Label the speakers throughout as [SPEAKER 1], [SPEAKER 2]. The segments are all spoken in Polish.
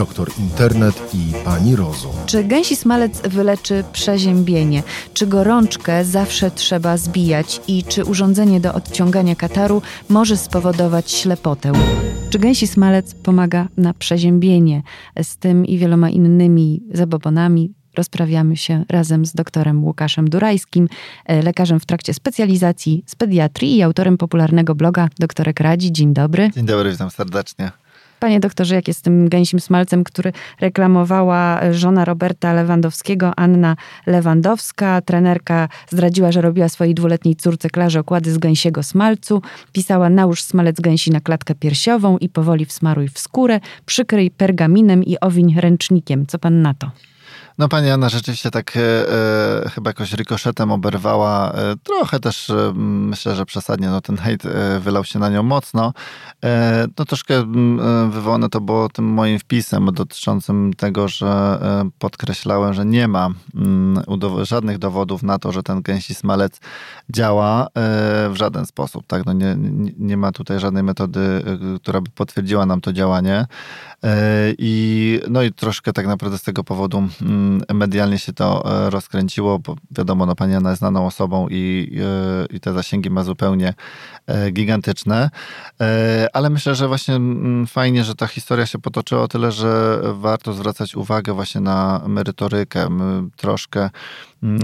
[SPEAKER 1] doktor internet i pani rozum.
[SPEAKER 2] Czy gęsi smalec wyleczy przeziębienie? Czy gorączkę zawsze trzeba zbijać? I czy urządzenie do odciągania kataru może spowodować ślepotę? Czy gęsi smalec pomaga na przeziębienie? Z tym i wieloma innymi zabobonami rozprawiamy się razem z doktorem Łukaszem Durajskim, e, lekarzem w trakcie specjalizacji z pediatrii i autorem popularnego bloga Doktorek Radzi. Dzień dobry.
[SPEAKER 3] Dzień dobry, witam serdecznie.
[SPEAKER 2] Panie doktorze, jak jest z tym gęsim smalcem, który reklamowała żona Roberta Lewandowskiego, Anna Lewandowska. Trenerka zdradziła, że robiła swojej dwuletniej córce Klarze okłady z gęsiego smalcu. Pisała nałóż smalec gęsi na klatkę piersiową i powoli wsmaruj w skórę, przykryj pergaminem i owiń ręcznikiem. Co pan na to?
[SPEAKER 3] No pani Anna rzeczywiście tak e, e, chyba jakoś rykoszetem oberwała. E, trochę też e, myślę, że przesadnie no, ten hejt e, wylał się na nią mocno. E, no troszkę wywołane to było tym moim wpisem dotyczącym tego, że podkreślałem, że nie ma żadnych dowodów na to, że ten gęsi smalec działa w żaden sposób. Tak? No nie, nie ma tutaj żadnej metody, która by potwierdziła nam to działanie. I, no i troszkę tak naprawdę z tego powodu medialnie się to e, rozkręciło, bo wiadomo, no pani Anna jest znaną osobą i, e, i te zasięgi ma zupełnie e, gigantyczne. Ale myślę, że właśnie mm, fajnie, że ta historia się potoczyła o tyle, że warto zwracać uwagę właśnie na merytorykę. Troszkę Mm,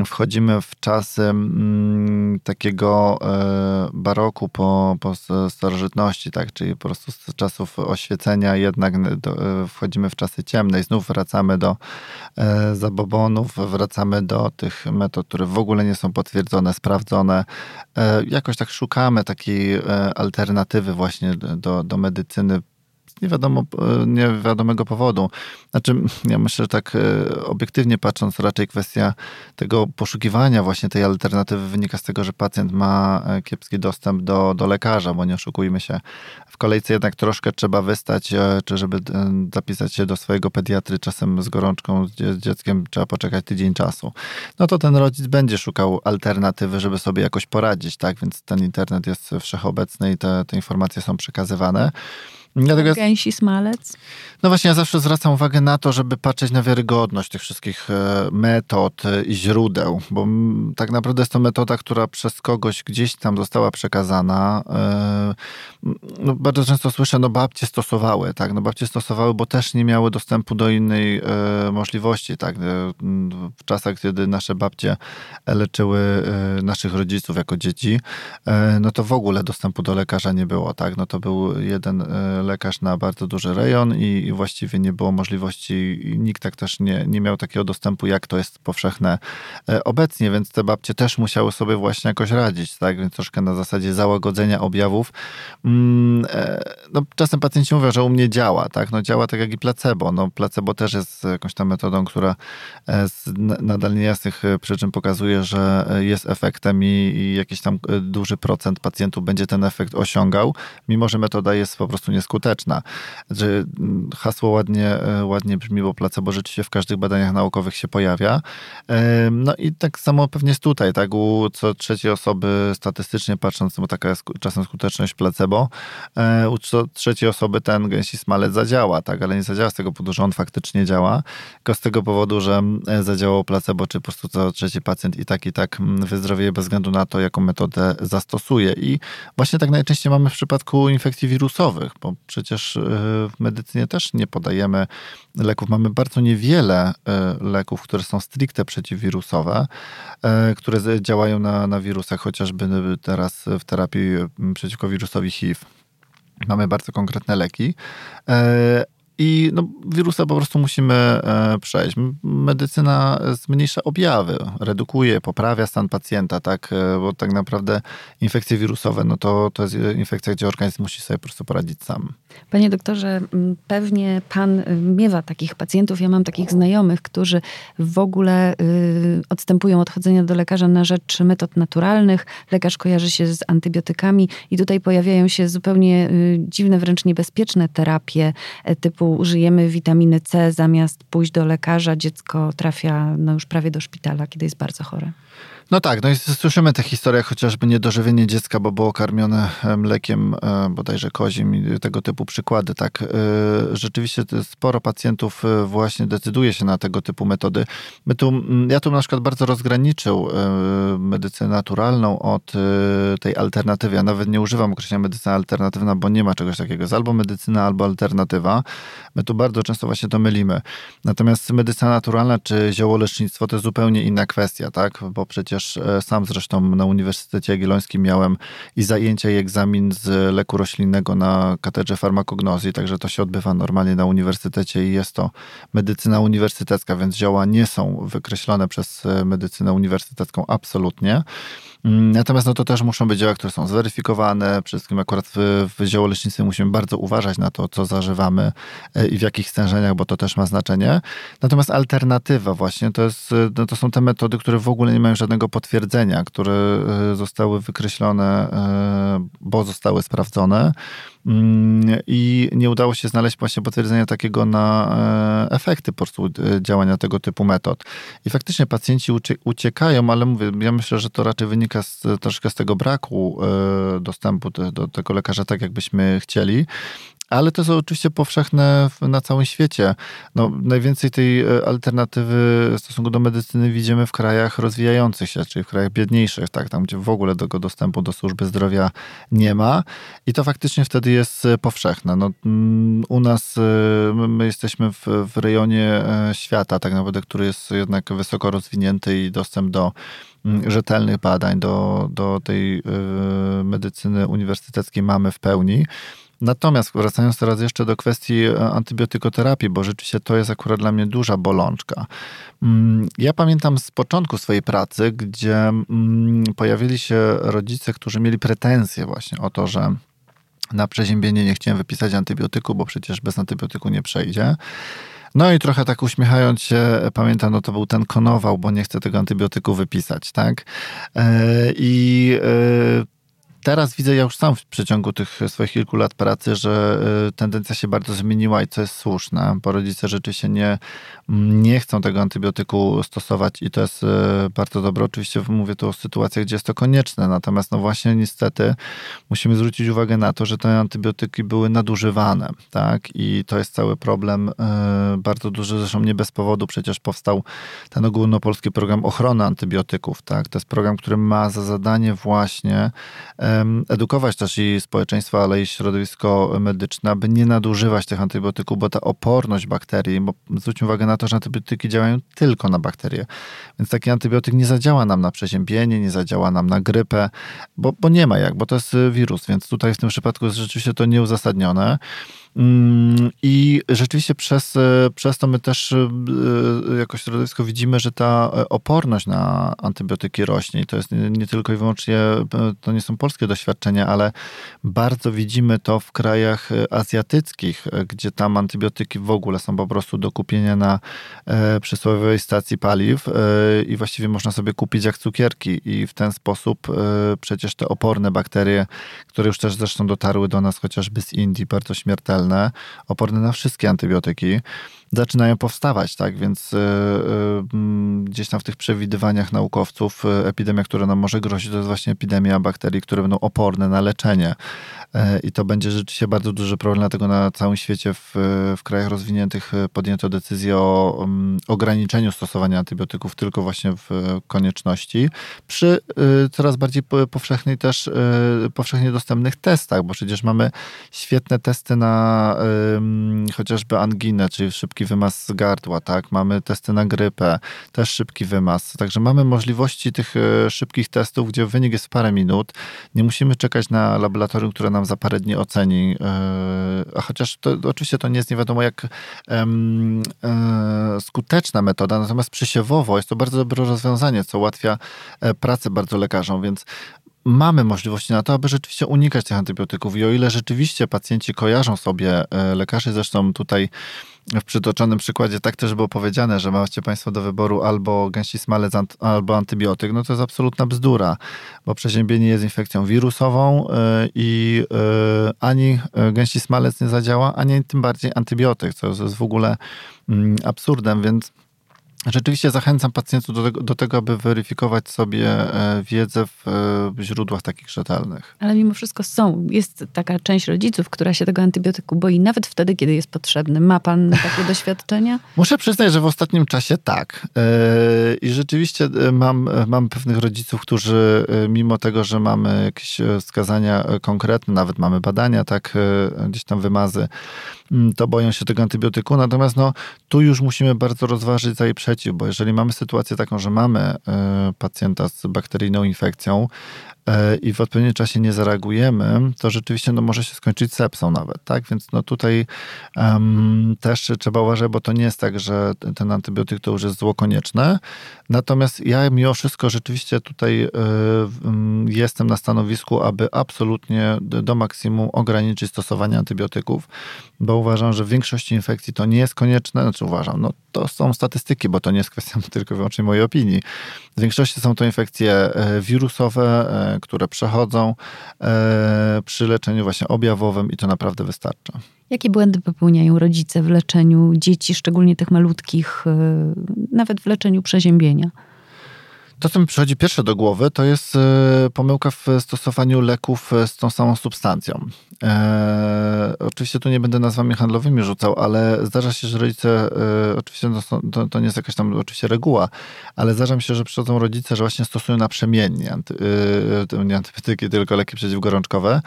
[SPEAKER 3] wchodzimy w czasy mm, takiego e, baroku po, po starożytności, tak? czyli po prostu z czasów oświecenia jednak e, wchodzimy w czasy ciemne i znów wracamy do e, zabobonów, wracamy do tych metod, które w ogóle nie są potwierdzone, sprawdzone. Jakoś tak szukamy takiej alternatywy właśnie do, do medycyny nie wiadomo, e, niewiadomego powodu. Znaczy, ja myślę, że tak e, obiektywnie patrząc, raczej kwestia tego poszukiwania właśnie tej alternatywy wynika z tego, że pacjent ma e, kiepski dostęp do, do lekarza, bo nie oszukujmy się. W kolejce jednak troszkę trzeba wystać, czy żeby zapisać się do swojego pediatry czasem z gorączką, z dzieckiem trzeba poczekać tydzień czasu. No to ten rodzic będzie szukał alternatywy, żeby sobie jakoś poradzić, tak? Więc ten internet jest wszechobecny i te, te informacje są przekazywane.
[SPEAKER 2] Dlatego Gęsi smalec?
[SPEAKER 3] No właśnie, ja zawsze zwracam uwagę na to, żeby patrzeć na wiarygodność tych wszystkich e, metod e, i źródeł, bo tak naprawdę jest to metoda, która przez kogoś gdzieś tam została przekazana. E, no bardzo często słyszę, no babcie stosowały, tak, no babcie stosowały, bo też nie miały dostępu do innej możliwości, tak. W czasach, kiedy nasze babcie leczyły naszych rodziców jako dzieci, no to w ogóle dostępu do lekarza nie było, tak. No to był jeden lekarz na bardzo duży rejon i, właściwie nie było możliwości, nikt tak też nie, nie miał takiego dostępu, jak to jest powszechne e, obecnie, więc te babcie też musiały sobie właśnie jakoś radzić, tak? Więc troszkę na zasadzie załagodzenia objawów. Mm, e, no, czasem pacjenci mówią, że u mnie działa, tak? No działa tak jak i placebo. No, placebo też jest jakąś tam metodą, która e, z nadal niejasnych przyczyn pokazuje, że jest efektem i, i jakiś tam duży procent pacjentów będzie ten efekt osiągał, mimo że metoda jest po prostu nieskuteczna skuteczna. Że mm, hasło ładnie, e, ładnie brzmi, bo placebo rzeczywiście w każdych badaniach naukowych się pojawia. No i tak samo pewnie jest tutaj, tak? U co trzeciej osoby statystycznie patrząc, bo taka jest czasem skuteczność placebo, e, u co trzeciej osoby ten gęsi smalec zadziała, tak? Ale nie zadziała z tego powodu, że on faktycznie działa, tylko z tego powodu, że e, zadziałało placebo, czy po prostu co trzeci pacjent i tak, i tak wyzdrowieje bez względu na to, jaką metodę zastosuje. I właśnie tak najczęściej mamy w przypadku infekcji wirusowych, bo przecież e, w medycynie też nie podajemy leków. Mamy bardzo niewiele e, leków, które są stricte przeciwwirusowe, e, które działają na, na wirusach, chociażby teraz w terapii przeciwko wirusowi HIV. Mamy bardzo konkretne leki, i no, wirusa po prostu musimy e, przejść. Medycyna zmniejsza objawy, redukuje, poprawia stan pacjenta, tak? E, bo tak naprawdę infekcje wirusowe, no to, to jest infekcja, gdzie organizm musi sobie po prostu poradzić sam.
[SPEAKER 2] Panie doktorze, pewnie pan miewa takich pacjentów. Ja mam takich znajomych, którzy w ogóle y, odstępują od chodzenia do lekarza na rzecz metod naturalnych. Lekarz kojarzy się z antybiotykami i tutaj pojawiają się zupełnie y, dziwne, wręcz niebezpieczne terapie e, typu typu użyjemy witaminy C zamiast pójść do lekarza, dziecko trafia no już prawie do szpitala, kiedy jest bardzo chore.
[SPEAKER 3] No tak, no i słyszymy te historie, chociażby niedożywienie dziecka, bo było karmione mlekiem e, bodajże kozim i tego typu przykłady, tak. E, rzeczywiście sporo pacjentów e, właśnie decyduje się na tego typu metody. My tu, ja tu na przykład bardzo rozgraniczył medycynę naturalną od tej alternatywy. Ja nawet nie używam określenia medycyna alternatywna, bo nie ma czegoś takiego. Jest albo medycyna, albo alternatywa. My tu bardzo często właśnie to mylimy. Natomiast medycyna naturalna czy ziołolecznictwo to zupełnie inna kwestia, tak? Bo przecież e, sam zresztą na Uniwersytecie Jagiellońskim miałem i zajęcia i egzamin z leku roślinnego na katedrze farmakognozji, także to się odbywa normalnie na uniwersytecie i jest to medycyna uniwersytecka, więc zioła nie są wykreślone przez e, medycynę uniwersytecką absolutnie. Mm, natomiast no to też muszą być dzieła, które są zweryfikowane. Przede wszystkim akurat w, w ziołolecznictwie musimy bardzo uważać na to, co zażywamy e, i w jakich stężeniach, bo to też ma znaczenie. Natomiast alternatywa właśnie to, jest, no to są te metody, które w ogóle nie mają żadnego potwierdzenia, które e, zostały wykreślone, e, bo zostały sprawdzone. Mm, i nie udało się znaleźć właśnie potwierdzenia takiego na e, efekty po prostu e, działania tego typu metod. I faktycznie pacjenci uciekają, ale mówię, ja myślę, że to raczej wynika z, troszkę z tego braku e, dostępu do, do tego lekarza tak, jakbyśmy chcieli. Ale to jest oczywiście powszechne na całym świecie. No, najwięcej tej e, alternatywy w stosunku do medycyny widzimy w krajach rozwijających się, czyli w krajach biedniejszych, tak, tam gdzie w ogóle tego dostępu do służby zdrowia nie ma. I to faktycznie wtedy jest e, powszechne. No, mm, u nas e, my jesteśmy w, w rejonie świata, tak naprawdę, który jest jednak wysoko rozwinięty i dostęp do mm, rzetelnych badań, do, do tej medycyny uniwersyteckiej mamy w pełni. Natomiast wracając teraz jeszcze do kwestii e, antybiotykoterapii, bo rzeczywiście to jest akurat dla mnie duża bolączka. Mm, ja pamiętam z początku swojej pracy, gdzie mm, pojawili się rodzice, którzy mieli pretensje właśnie o to, że na przeziębienie nie chciałem wypisać antybiotyku, bo przecież bez antybiotyku nie przejdzie. No i trochę tak uśmiechając się, pamiętam, no to był ten konował, bo nie chcę tego antybiotyku wypisać, tak? E, I e, teraz widzę ja już sam w przeciągu tych swoich kilku lat pracy, że y, tendencja się bardzo zmieniła i co jest słuszne, bo rodzice rzeczywiście nie, nie chcą tego antybiotyku stosować i to jest y, bardzo dobre. Oczywiście mówię tu o sytuacjach, gdzie jest to konieczne, natomiast no właśnie niestety musimy zwrócić uwagę na to, że te antybiotyki były nadużywane, tak? I to jest cały problem y, bardzo duży, zresztą nie bez powodu przecież powstał ten ogólnopolski program ochrony antybiotyków, tak? To jest program, który ma za zadanie właśnie edukować też i społeczeństwo, ale i środowisko medyczne, aby nie nadużywać tych antybiotyków, bo ta oporność bakterii, bo zwróćmy uwagę na to, że antybiotyki działają tylko na bakterie. Więc taki antybiotyk nie zadziała nam na przeziębienie, nie zadziała nam na grypę, bo, bo nie ma jak, bo to jest wirus, więc tutaj w tym przypadku jest rzeczywiście to nieuzasadnione. Mm, I rzeczywiście przez, e, przez to my też e, e, jako środowisko widzimy, że ta oporność na antybiotyki rośnie. I to jest nie tylko i wyłącznie, to nie są polskie doświadczenia, ale bardzo widzimy to w krajach azjatyckich, gdzie tam antybiotyki w ogóle są po prostu do kupienia na przysłowiowej stacji paliw i właściwie można sobie kupić jak cukierki i w ten sposób przecież te oporne bakterie, które już też zresztą dotarły do nas chociażby z Indii, bardzo śmiertelne, oporne, oporne na wszystkie antybiotyki zaczynają powstawać, tak? Więc y, y, gdzieś tam w tych przewidywaniach naukowców y, epidemia, która nam może grozić, to jest właśnie epidemia bakterii, które będą oporne na leczenie. I to będzie rzeczywiście bardzo duży problem, dlatego na całym świecie w, w krajach rozwiniętych podjęto decyzję o um, ograniczeniu stosowania antybiotyków tylko właśnie w konieczności, przy coraz bardziej powszechnej też, powszechnie dostępnych testach, bo przecież mamy świetne testy na chociażby anginę, czyli szybki wymaz z gardła, tak? Mamy testy na grypę, też szybki wymaz. Także mamy możliwości tych e, szybkich testów, gdzie wynik jest parę minut. Nie musimy czekać na laboratorium, które nam za parę dni oceni. E, a chociaż to, oczywiście to nie jest nie wiadomo jak um, skuteczna metoda, natomiast przesiewowo jest to bardzo dobre rozwiązanie, co ułatwia pracę bardzo lekarzom, więc mamy możliwości na to, aby rzeczywiście unikać tych antybiotyków. I o ile rzeczywiście pacjenci kojarzą sobie lekarzy, zresztą tutaj w przytoczonym przykładzie tak też było powiedziane, że macie Państwo do wyboru albo gęści smalec, albo antybiotyk, no to jest absolutna bzdura, bo przeziębienie jest infekcją wirusową y, i y, ani gęści smalec nie zadziała, ani tym bardziej antybiotyk, co jest w ogóle mm, absurdem, więc Rzeczywiście zachęcam pacjentów do tego, do tego, aby weryfikować sobie e, wiedzę w e, źródłach takich rzetelnych.
[SPEAKER 2] Ale mimo wszystko są. Jest taka część rodziców, która się tego antybiotyku boi, nawet wtedy, kiedy jest potrzebny. Ma pan takie doświadczenia?
[SPEAKER 3] Muszę przyznać, że w ostatnim czasie tak. E, I rzeczywiście mam, mam pewnych rodziców, którzy mimo tego, że mamy jakieś wskazania konkretne, nawet mamy badania, tak, gdzieś tam wymazy, to boją się tego antybiotyku. Natomiast no, tu już musimy bardzo rozważyć za i przeciw bo jeżeli mamy sytuację taką, że mamy e, pacjenta z bakteryjną infekcją, i w odpowiednim czasie nie zareagujemy, to rzeczywiście no, może się skończyć sepsą nawet, tak? Więc no, tutaj um, też trzeba uważać, bo to nie jest tak, że ten antybiotyk to już jest zło konieczne. Natomiast ja mimo wszystko rzeczywiście tutaj y, y, jestem na stanowisku, aby absolutnie do, do maksimum ograniczyć stosowanie antybiotyków, bo uważam, że w większości infekcji to nie jest konieczne, znaczy uważam, no to są statystyki, bo to nie jest kwestia tylko i wyłącznie mojej opinii. W większości są to infekcje e, wirusowe, które przechodzą e, przy leczeniu właśnie objawowym i to naprawdę wystarcza.
[SPEAKER 2] Jakie błędy popełniają rodzice w leczeniu dzieci, szczególnie tych malutkich, e, nawet w leczeniu przeziębienia?
[SPEAKER 3] To, co mi przychodzi pierwsze do głowy, to jest e, pomyłka w stosowaniu leków z tą samą substancją. E, oczywiście tu nie będę nazwami handlowymi rzucał, ale zdarza się, że rodzice, e, oczywiście to, to, to, nie jest jakaś tam oczywiście reguła, ale zdarza mi się, że przychodzą rodzice, że właśnie stosują naprzemiennie anty, e, nie antybiotyki, tylko leki przeciwgorączkowe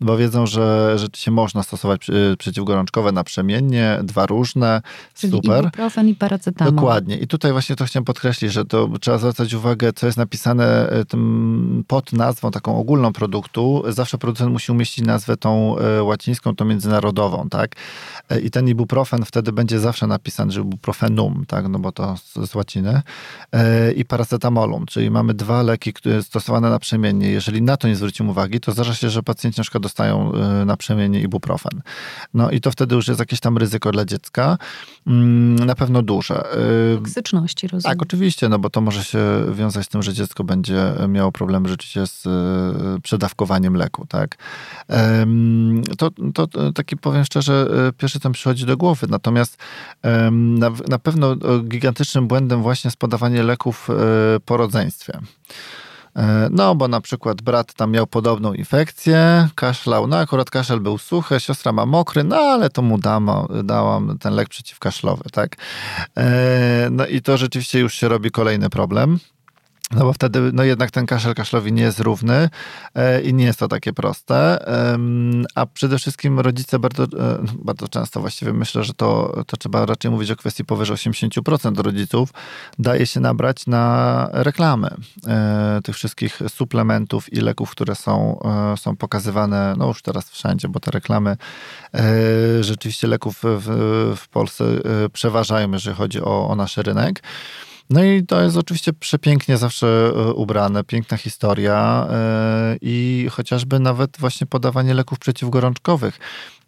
[SPEAKER 3] bo wiedzą, że rzeczywiście można stosować przeciwgorączkowe naprzemiennie, dwa różne,
[SPEAKER 2] Czyli
[SPEAKER 3] super.
[SPEAKER 2] ibuprofen i paracetamol.
[SPEAKER 3] Dokładnie. I tutaj właśnie to chciałem podkreślić, że to trzeba zwracać uwagę, co jest napisane e, tym pod nazwą taką ogólną produktu. Zawsze producent musi umieścić nazwę tą e, łacińską, tą międzynarodową, tak? E, I ten ibuprofen wtedy będzie zawsze napisany, że ibuprofenum, tak? No bo to z, z łaciny. I paracetamolum, czyli mamy dwa leki stosowane naprzemiennie. Jeżeli na to nie zwrócimy uwagi, to zdarza się, że pacjenci na przykład dostają y, naprzemiennie ibuprofen. No i to wtedy już jest jakieś tam ryzyko dla dziecka. Mm, na pewno duże.
[SPEAKER 2] Y, Toksyczności, rozumiem.
[SPEAKER 3] Tak, oczywiście, no bo to może się wiązać z tym, że dziecko będzie miało problemy rzeczywiście z y, przedawkowaniem leku, tak. To, to taki powiem szczerze, pierwszy tam przychodzi do głowy. Natomiast na, na pewno gigantycznym błędem właśnie jest podawanie leków po rodzeństwie. E, no, bo na przykład brat tam miał podobną infekcję, kaszlał, no akurat kaszel był suchy, siostra ma mokry, no ale to mu damo, dałam ten lek przeciwkaszlowy, tak? E, no i to rzeczywiście już się robi kolejny problem. No bo wtedy no jednak ten kaszel kaszlowi nie jest równy e, i nie jest to takie proste. A przede wszystkim rodzice bardzo, e, bardzo często właściwie myślę, że to, to trzeba raczej mówić o kwestii powyżej 80% rodziców daje się nabrać na reklamy e, tych wszystkich suplementów i leków, które są, są pokazywane no już teraz wszędzie, bo te reklamy rzeczywiście leków w, w Polsce przeważają, jeżeli chodzi o, o nasz rynek. No i to jest oczywiście przepięknie zawsze e, ubrane, piękna historia e, i chociażby nawet właśnie podawanie leków przeciwgorączkowych.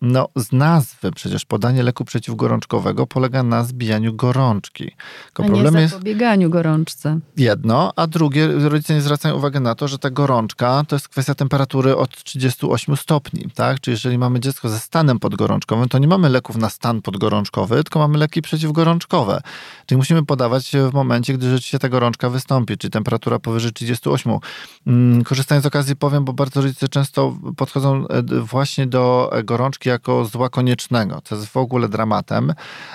[SPEAKER 3] No, z nazwy przecież podanie leku przeciwgorączkowego polega na zbijaniu gorączki.
[SPEAKER 2] Tylko a problem nie zapobieganiu jest gorączce.
[SPEAKER 3] Jedno, a drugie, rodzice nie zwracają uwagi na to, że ta gorączka to jest kwestia temperatury od 38 stopni, tak? Czyli jeżeli mamy dziecko ze stanem podgorączkowym, to nie mamy leków na stan podgorączkowy, tylko mamy leki przeciwgorączkowe. Czyli musimy podawać w momencie, gdy rzeczywiście ta gorączka wystąpi, czyli temperatura powyżej 38. Mm, korzystając z okazji powiem, bo bardzo rodzice często podchodzą e, właśnie do gorączki jako zła koniecznego, co jest w ogóle dramatem,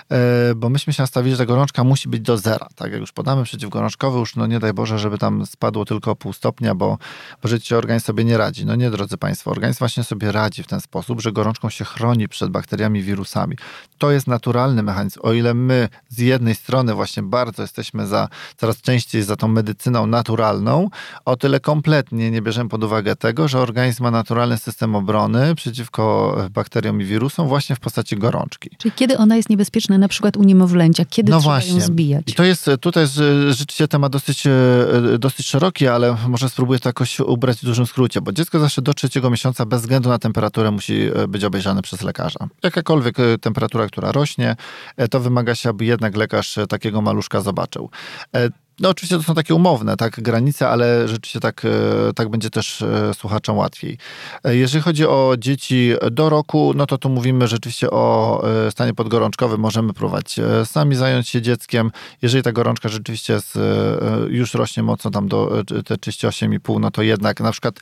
[SPEAKER 3] e, bo myśmy się nastawili, że ta gorączka musi być do zera. Tak jak już podamy przeciwgorączkowy, już no nie daj Boże, żeby tam spadło tylko pół stopnia, bo, bo życie organizm sobie nie radzi. No nie, drodzy Państwo, organizm właśnie sobie radzi w ten sposób, że gorączką się chroni przed bakteriami, wirusami. To jest naturalny mechanizm. O ile my z jednej strony właśnie bardzo jesteśmy za, coraz częściej za tą medycyną naturalną, o tyle kompletnie nie bierzemy pod uwagę tego, że organizm ma naturalny system obrony przeciwko bakteriom i wirusom właśnie w postaci gorączki.
[SPEAKER 2] Czyli kiedy ona jest niebezpieczna, na przykład u niemowlęcia, kiedy no trzeba właśnie. ją zbijać?
[SPEAKER 3] I to jest, tutaj jest rzeczywiście temat dosyć, e, dosyć szeroki, ale może spróbuję to jakoś ubrać w dużym skrócie, bo dziecko zawsze do trzeciego miesiąca bez względu na temperaturę musi e, być obejrzane przez lekarza. Jakakolwiek e, temperatura, która rośnie, to wymaga się, aby jednak lekarz takiego maluszka zobaczył Uh, no oczywiście to są takie umowne, tak, granice, ale rzeczywiście tak, tak będzie też słuchaczom łatwiej. Jeżeli chodzi o dzieci do roku, no to tu mówimy rzeczywiście o stanie podgorączkowym, możemy próbować sami zająć się dzieckiem. Jeżeli ta gorączka rzeczywiście już rośnie mocno tam do te 38,5, no to jednak na przykład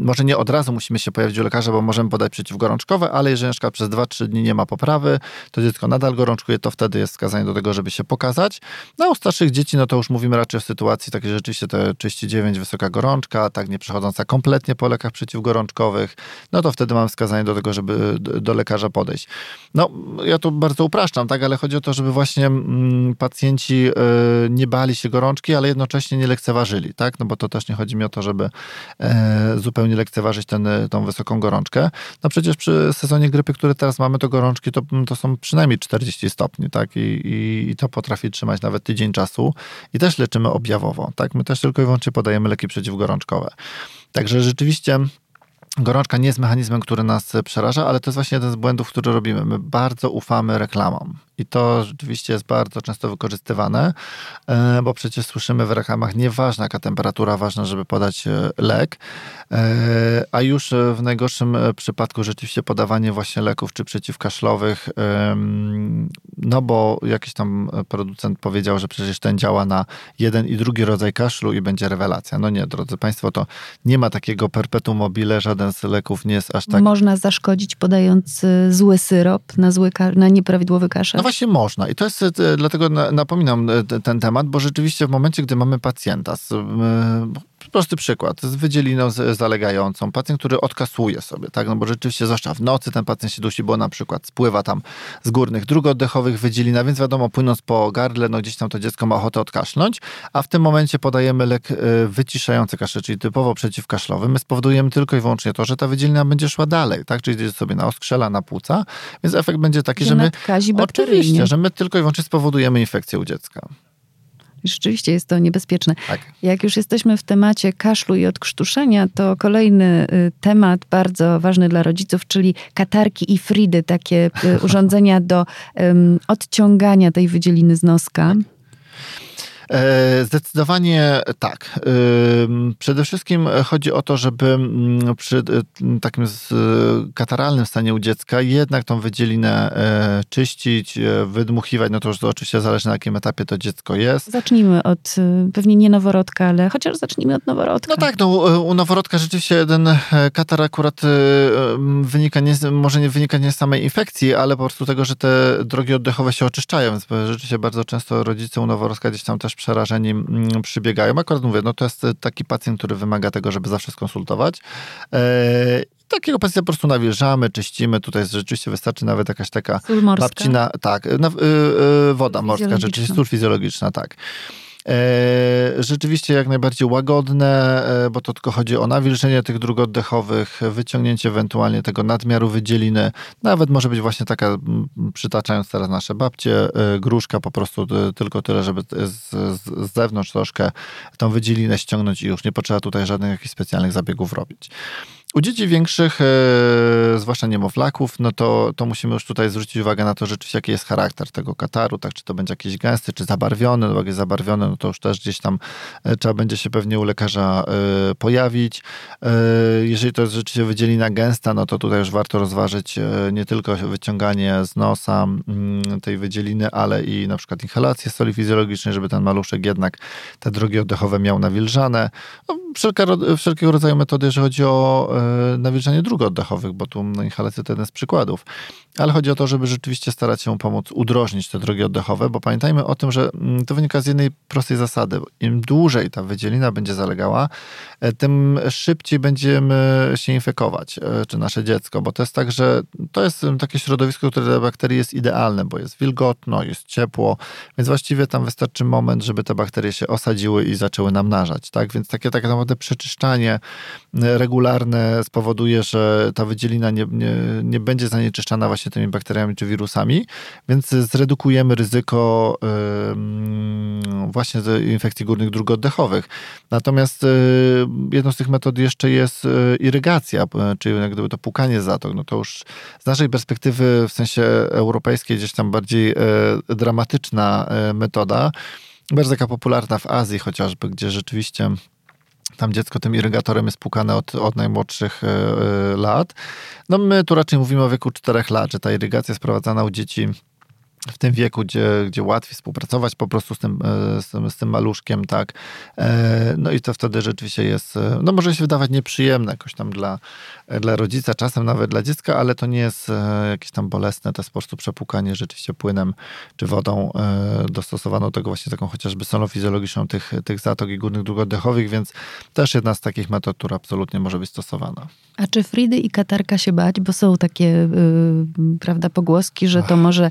[SPEAKER 3] może nie od razu musimy się pojawić u lekarza, bo możemy podać przeciwgorączkowe, ale jeżeli na przykład przez 2-3 dni nie ma poprawy, to dziecko nadal gorączkuje, to wtedy jest wskazanie do tego, żeby się pokazać. No u starszych dzieci, no to już mówimy raczej o sytuacji takiej rzeczywiście te 39, wysoka gorączka, tak nie przechodząca kompletnie po lekach przeciwgorączkowych, no to wtedy mam wskazanie do tego, żeby do lekarza podejść. No, ja to bardzo upraszczam, tak, ale chodzi o to, żeby właśnie mm, pacjenci y, nie bali się gorączki, ale jednocześnie nie lekceważyli, tak, no bo to też nie chodzi mi o to, żeby e, zupełnie lekceważyć ten, tą wysoką gorączkę. No przecież przy sezonie grypy, który teraz mamy, to gorączki to, to są przynajmniej 40 stopni, tak, I, i, i to potrafi trzymać nawet tydzień czasu i też leczymy objawowo, tak, my też tylko i wyłącznie podajemy leki przeciwgorączkowe. Także rzeczywiście Gorączka nie jest mechanizmem, który nas przeraża, ale to jest właśnie jeden z błędów, który robimy. My bardzo ufamy reklamom. I to rzeczywiście jest bardzo często wykorzystywane, e, bo przecież słyszymy w reklamach, nieważna jaka temperatura, ważne, żeby podać e, lek, e, a już w najgorszym przypadku rzeczywiście podawanie właśnie leków czy przeciwkaszlowych, no bo jakiś tam producent powiedział, że przecież ten działa na jeden i drugi rodzaj kaszlu i będzie rewelacja. No nie, drodzy Państwo, to nie ma takiego perpetuum mobile, żaden z leków nie jest aż tak...
[SPEAKER 2] Można zaszkodzić podając zły syrop na, zły, na nieprawidłowy kaszel?
[SPEAKER 3] No właśnie można. I to jest, e, dlatego napominam e, ten temat, bo rzeczywiście w momencie, gdy mamy pacjenta z, e, prosty przykład, z wydzieliną zalegającą, pacjent, który odkasuje sobie, tak, no bo rzeczywiście zwłaszcza w nocy ten pacjent się dusi, bo na przykład spływa tam z górnych dróg oddechowych wydzielina, więc wiadomo, płynąc po gardle, no gdzieś tam to dziecko ma ochotę odkaszlnąć, a w tym momencie podajemy lek wyciszający kaszel, czyli typowo przeciwkaszlowy. My spowodujemy tylko i wyłącznie to, że ta wydzielina będzie szła dalej, tak, czyli idzie sobie na oskrzela, na płuca, więc efekt będzie taki, że, że my... Oczywiście, że my tylko i wyłącznie spowodujemy infekcję u dziecka.
[SPEAKER 2] Rzeczywiście jest to niebezpieczne. Tak. Jak już jesteśmy w temacie kaszlu i odkrztuszenia, to kolejny y, temat bardzo ważny dla rodziców, czyli katarki i fridy, takie y, urządzenia do um, odciągania tej wydzieliny z noska. Tak.
[SPEAKER 3] E, zdecydowanie tak. Przede wszystkim chodzi o to, żeby mm, przy e, takim kataralnym stanie u dziecka jednak tą wydzielinę e, czyścić, wydmuchiwać. No to już oczywiście zależy na jakim etapie to dziecko jest.
[SPEAKER 2] Zacznijmy od pewnie nie noworodka, ale chociaż zacznijmy od noworodka.
[SPEAKER 3] No tak, no, u noworodka rzeczywiście ten katar akurat wynika nie, może nie wynika nie z samej infekcji, ale po prostu tego, że te drogi oddechowe się oczyszczają. Więc rzeczywiście bardzo często rodzice u noworodka gdzieś tam też przerażeni mm, przybiegają. Akurat mówię, no to jest taki pacjent, który wymaga tego, żeby zawsze skonsultować. E, takiego pacjenta po prostu nawilżamy, czyścimy. Tutaj rzeczywiście wystarczy nawet jakaś taka babcina. Tak, y, woda morska, rzeczywiście sól fizjologiczna, tak. E, rzeczywiście jak najbardziej łagodne, e, bo to tylko chodzi o nawilżenie tych dróg oddechowych, wyciągnięcie ewentualnie tego nadmiaru wydzieliny. Nawet może być właśnie taka, przytaczając teraz nasze babcie, e, gruszka po prostu tylko tyle, żeby z, z zewnątrz troszkę tą wydzielinę ściągnąć i już nie potrzeba tutaj żadnych jakichś specjalnych zabiegów robić. U dzieci większych, e, zwłaszcza niemowlaków, no to, to musimy już tutaj zwrócić uwagę na to rzeczywiście, jaki jest charakter tego kataru, tak, czy to będzie jakiś gęsty, czy zabarwiony, no jak jest zabarwiony, no to już też gdzieś tam e, trzeba będzie się pewnie u lekarza e, pojawić. Jeżeli to jest rzeczywiście wydzielina gęsta, no to tutaj już warto rozważyć nie tylko wyciąganie z nosa mm, tej wydzieliny, ale i na przykład inhalację soli fizjologicznej, żeby ten maluszek jednak te drogi oddechowe miał nawilżane. No, wszelkiego rodzaju metody, jeżeli chodzi o e, nawilżanie dróg oddechowych, bo tu no, inhalacja to jeden z przykładów. Ale chodzi o to, żeby rzeczywiście starać się pomóc udrożnić te drogi oddechowe, bo pamiętajmy o tym, że mm, to wynika z jednej prostej zasady. Im dłużej ta wydzielina będzie zalegała, e, tym szybciej będziemy się infekować, e, czy nasze dziecko, bo to jest tak, że to jest takie środowisko, które dla bakterii jest idealne, bo jest wilgotno, jest ciepło, więc właściwie tam wystarczy moment, żeby te bakterie się osadziły i zaczęły namnażać, tak? Więc takie, takie naprawdę przeczyszczanie e, regularne spowoduje, że ta wydzielina nie, nie, nie będzie zanieczyszczana właśnie tymi bakteriami czy wirusami, więc zredukujemy ryzyko właśnie infekcji górnych dróg oddechowych. Natomiast jedną z tych metod jeszcze jest yy, irygacja, czyli jak gdyby to pukanie zatok. No to już z naszej perspektywy w sensie europejskiej gdzieś tam bardziej dramatyczna metoda, bardzo taka popularna w Azji chociażby, gdzie rzeczywiście tam dziecko tym irygatorem jest pukane od, od najmłodszych y, lat. No my tu raczej mówimy o wieku 4 lat, że ta irygacja jest prowadzona u dzieci w tym wieku, gdzie, gdzie łatwiej współpracować po prostu z tym, e, z tym, z tym maluszkiem, tak. E, no i to wtedy rzeczywiście jest, e, no może się wydawać nieprzyjemne jakoś tam dla, dla rodzica, czasem nawet dla dziecka, ale to nie jest jakieś tam bolesne, to jest po prostu przepłukanie rzeczywiście płynem czy wodą dostosowaną do tego właśnie taką chociażby solą fizjologiczną tych, tych zatok i górnych dróg oddechowych, więc też jedna z takich metod, która absolutnie może być stosowana.
[SPEAKER 2] A czy Fridy i katarka się bać? Bo są takie, yy, prawda, pogłoski, że to może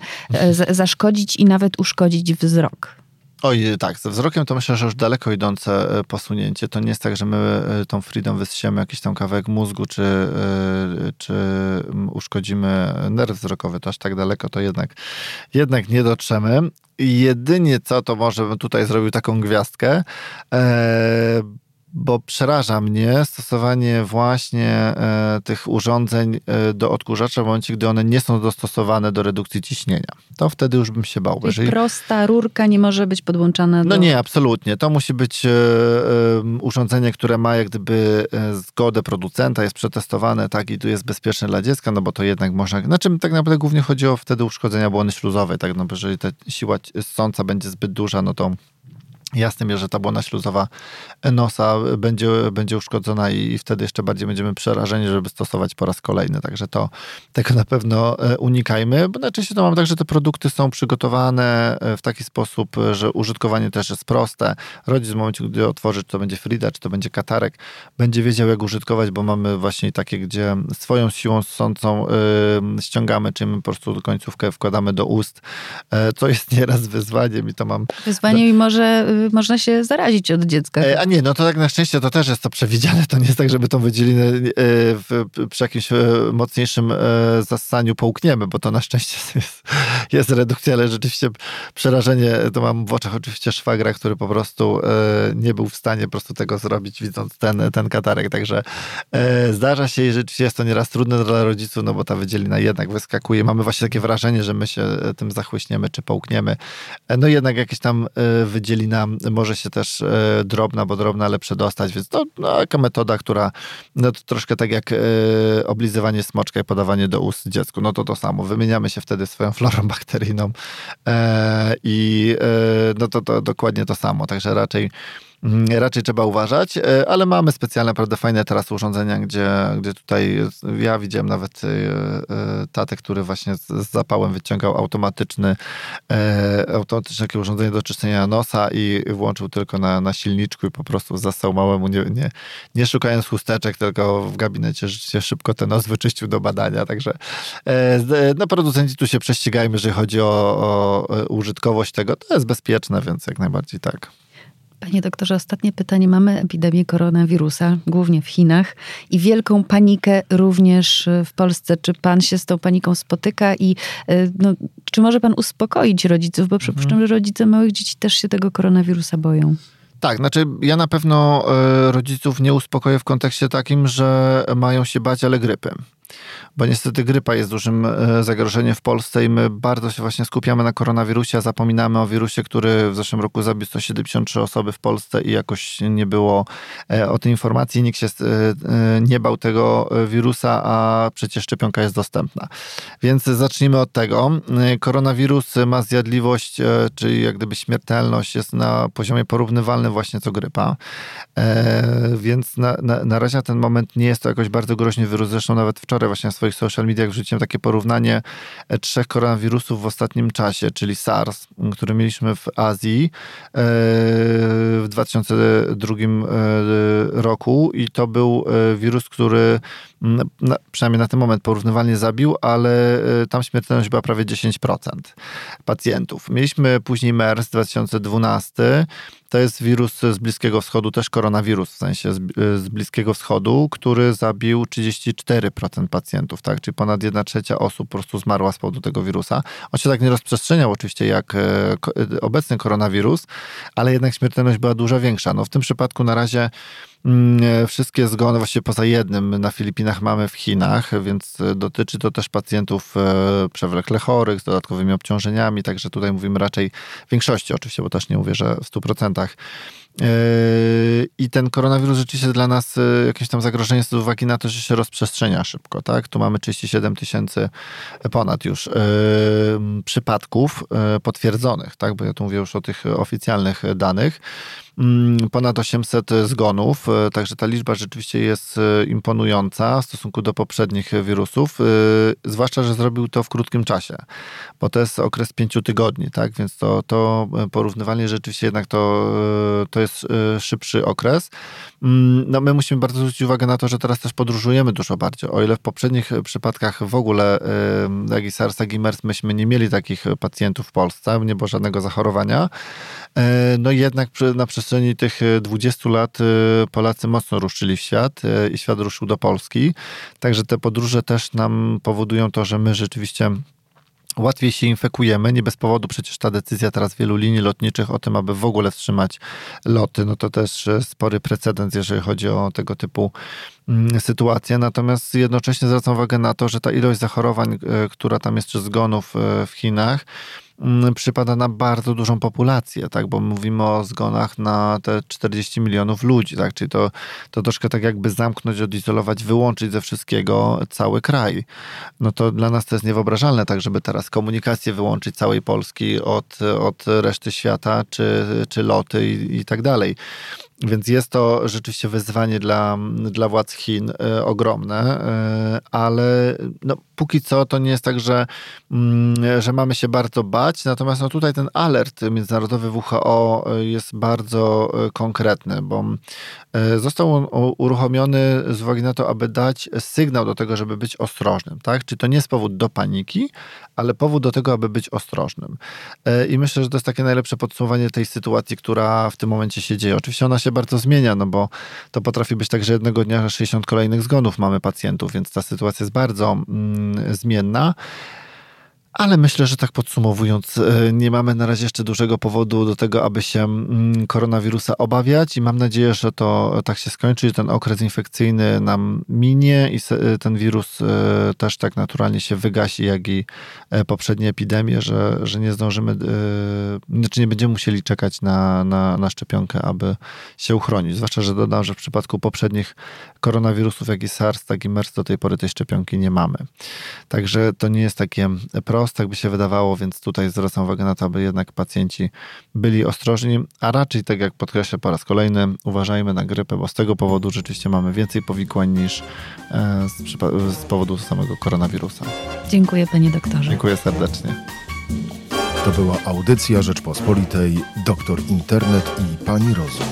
[SPEAKER 2] zaszkodzić i nawet uszkodzić wzrok.
[SPEAKER 3] Oj, tak, ze wzrokiem to myślę, że już daleko idące e, posunięcie. To nie jest tak, że my e, tą Freedom wysiemy jakiś tam kawałek mózgu, czy, e, czy uszkodzimy nerw wzrokowy. To aż tak daleko to jednak, jednak nie dotrzemy. Jedynie co, to może bym tutaj zrobił taką gwiazdkę, bo przeraża mnie stosowanie właśnie e, tych urządzeń e, do odkurzacza w momencie, gdy one nie są dostosowane do redukcji ciśnienia. To wtedy już bym się bał.
[SPEAKER 2] Jeżeli... prosta rurka nie może być podłączana do...
[SPEAKER 3] No nie, absolutnie. To musi być e, urządzenie, które ma jak gdyby zgodę producenta, jest przetestowane, tak, i tu jest bezpieczne dla dziecka, no bo to jednak można... Na czym tak naprawdę głównie chodzi o wtedy uszkodzenia błony śluzowej, tak, no bo jeżeli ta siła ssąca będzie zbyt duża, no to Jasnym jest, że ta błona śluzowa nosa będzie, będzie uszkodzona i wtedy jeszcze bardziej będziemy przerażeni, żeby stosować po raz kolejny. Także to tego na pewno e, unikajmy. Bo najczęściej to mam tak, że te produkty są przygotowane e, w taki sposób, że użytkowanie też jest proste. Rodzic w momencie, gdy otworzy, czy to będzie Frida, czy to będzie katarek, będzie wiedział, jak użytkować, bo mamy właśnie takie, gdzie swoją siłą sącą yy, ściągamy, czyli my po prostu końcówkę wkładamy do ust, yy, co jest nieraz wyzwaniem i to mam...
[SPEAKER 2] Wyzwaniem i może można się zarazić od dziecka.
[SPEAKER 3] E, a nie, no to tak na szczęście to też jest to przewidziane. To nie jest tak, żeby tą wydzielinę e, przy jakimś e, mocniejszym zassaniu połkniemy, bo to na szczęście jest, jest redukcja, ale rzeczywiście przerażenie, to mam w oczach oczywiście szwagra, który po prostu nie był w stanie po prostu tego zrobić, widząc ten, ten katarek. Także zdarza się i rzeczywiście jest to nieraz trudne dla rodziców, no bo ta wydzielina jednak wyskakuje. Mamy właśnie takie wrażenie, że my się tym zachłyśniemy czy połkniemy. No jednak jakieś tam wydzielina może się też e, drobna, bo drobna, ale przedostać, więc to no, taka metoda, która no, to troszkę tak jak e, oblizywanie smoczka i podawanie do ust dziecku, no to to samo. Wymieniamy się wtedy swoją florą bakteryjną e, i no to, to dokładnie to samo, także raczej raczej trzeba uważać, e, ale mamy specjalne, naprawdę fajne teraz urządzenia, gdzie, gdzie tutaj ja widziałem nawet e, e, tatę, który właśnie z zapałem wyciągał automatyczny, automatyczne takie urządzenie do czyszczenia nosa i włączył tylko na, na silniczku i po prostu zasał małemu, nie, nie, nie szukając chusteczek, tylko w gabinecie rzeczywiście szybko ten nos wyczyścił do badania, także no producenci tu się prześcigają, jeżeli chodzi o, o użytkowość tego, to jest bezpieczne, więc jak najbardziej tak.
[SPEAKER 2] Panie doktorze, ostatnie pytanie. Mamy epidemię koronawirusa, głównie w Chinach i wielką panikę również w Polsce. Czy pan się z tą paniką spotyka i e, no, czy może pan uspokoić rodziców? Bo przypuszczam, mhm. że rodzice małych dzieci też się tego koronawirusa boją.
[SPEAKER 3] Tak, znaczy ja na pewno e, rodziców nie uspokoję w kontekście takim, że mają się bać, ale grypy bo niestety grypa jest dużym e, zagrożeniem w Polsce i my bardzo się właśnie skupiamy na koronawirusie, a zapominamy o wirusie, który w zeszłym roku zabił 173 osoby w Polsce i jakoś nie było e, o tej informacji, nikt się e, nie bał tego wirusa, a przecież szczepionka jest dostępna. Więc zacznijmy od tego. Koronawirus ma zjadliwość, czyli jak gdyby śmiertelność jest na poziomie porównywalnym właśnie co grypa. Więc na, na, na razie na ten moment nie jest to jakoś bardzo groźny wirus. Zresztą nawet wczoraj właśnie na swoich social mediach wrzuciłem takie porównanie e, trzech koronawirusów w ostatnim czasie, czyli SARS, który mieliśmy w Azji e, w 2002 e, roku i to był wirus, który na, przynajmniej na ten moment porównywalnie zabił, ale tam śmiertelność była prawie 10% pacjentów. Mieliśmy później MERS 2012, to jest wirus z Bliskiego Wschodu, też koronawirus w sensie z, z Bliskiego Wschodu, który zabił 34% pacjentów, tak? Czyli ponad 1 trzecia osób po prostu zmarła z powodu tego wirusa. On się tak nie rozprzestrzeniał oczywiście jak obecny koronawirus, ale jednak śmiertelność była dużo większa. No w tym przypadku na razie wszystkie zgony, właściwie poza jednym, na Filipinach mamy w Chinach, więc dotyczy to też pacjentów e, przewlekle chorych, z dodatkowymi obciążeniami, także tutaj mówimy raczej w większości oczywiście, bo też nie mówię, że w 100%. E, I ten koronawirus rzeczywiście dla nas e, jakieś tam zagrożenie z uwagi na to, że się rozprzestrzenia szybko, tak? Tu mamy 37 tysięcy ponad już przypadków potwierdzonych, tak? Bo ja tu mówię już o tych oficjalnych danych. Mm, ponad 800 zgonów, także ta liczba rzeczywiście jest imponująca w stosunku do poprzednich wirusów, zwłaszcza, że zrobił to w krótkim czasie, bo to jest okres pięciu tygodni, tak, więc to, to porównywanie rzeczywiście jednak to, to jest szybszy okres. Mm, no my musimy bardzo zwrócić uwagę na to, że teraz też podróżujemy dużo bardziej. O ile w poprzednich przypadkach w ogóle, jak i SARS, jak i MERS, myśmy nie mieli takich pacjentów w Polsce, nie było żadnego zachorowania, no jednak na przestrzeni tych 20 lat Polacy mocno ruszyli w świat i świat ruszył do Polski. Także te podróże też nam powodują to, że my rzeczywiście łatwiej się infekujemy. Nie bez powodu przecież ta decyzja teraz wielu linii lotniczych o tym, aby w ogóle wstrzymać loty, no to też e, spory precedens, jeżeli chodzi o tego typu mm, sytuacje. Natomiast jednocześnie zwracam uwagę na to, że ta ilość zachorowań, e, która tam jest, czy zgonów e, w Chinach, przypada na bardzo dużą populację, tak? bo mówimy o zgonach na te 40 milionów ludzi, tak? czyli to, to troszkę tak jakby zamknąć, odizolować, wyłączyć ze wszystkiego cały kraj. No to dla nas to jest niewyobrażalne, tak żeby teraz komunikację wyłączyć całej Polski od, od reszty świata, czy, czy loty i, i tak dalej. Więc jest to rzeczywiście wyzwanie dla, dla władz Chin y, ogromne, y, ale no, póki co to nie jest tak, że, y, że mamy się bardzo bać. Natomiast no, tutaj ten alert międzynarodowy WHO jest bardzo konkretny, bo został on uruchomiony z uwagi na to, aby dać sygnał do tego, żeby być ostrożnym. Tak? Czy to nie jest powód do paniki, ale powód do tego, aby być ostrożnym. I myślę, że to jest takie najlepsze podsumowanie tej sytuacji, która w tym momencie się dzieje. Oczywiście ona się się bardzo zmienia, no bo to potrafi być tak, że jednego dnia 60 kolejnych zgonów mamy pacjentów, więc ta sytuacja jest bardzo mm, zmienna. Ale myślę, że tak podsumowując, e, nie mamy na razie jeszcze dużego powodu do tego, aby się mm, koronawirusa obawiać i mam nadzieję, że to tak się skończy, że ten okres infekcyjny nam minie i e, ten wirus e, też tak naturalnie się wygasi, jak i poprzednie epidemie, że, że nie zdążymy, znaczy nie będziemy musieli czekać na, na, na szczepionkę, aby się uchronić. Zwłaszcza, że dodam, że w przypadku poprzednich koronawirusów, jak i SARS, tak i MERS, do tej pory tej szczepionki nie mamy. Także to nie jest takie proste tak by się wydawało, więc tutaj zwracam uwagę na to, aby jednak pacjenci byli ostrożni, a raczej, tak jak podkreślę po raz kolejny, uważajmy na grypę, bo z tego powodu rzeczywiście mamy więcej powikłań niż e, z, z powodu samego koronawirusa.
[SPEAKER 2] Dziękuję panie doktorze.
[SPEAKER 3] Dziękuję serdecznie.
[SPEAKER 1] To była audycja Rzeczpospolitej, doktor internet i pani rozum.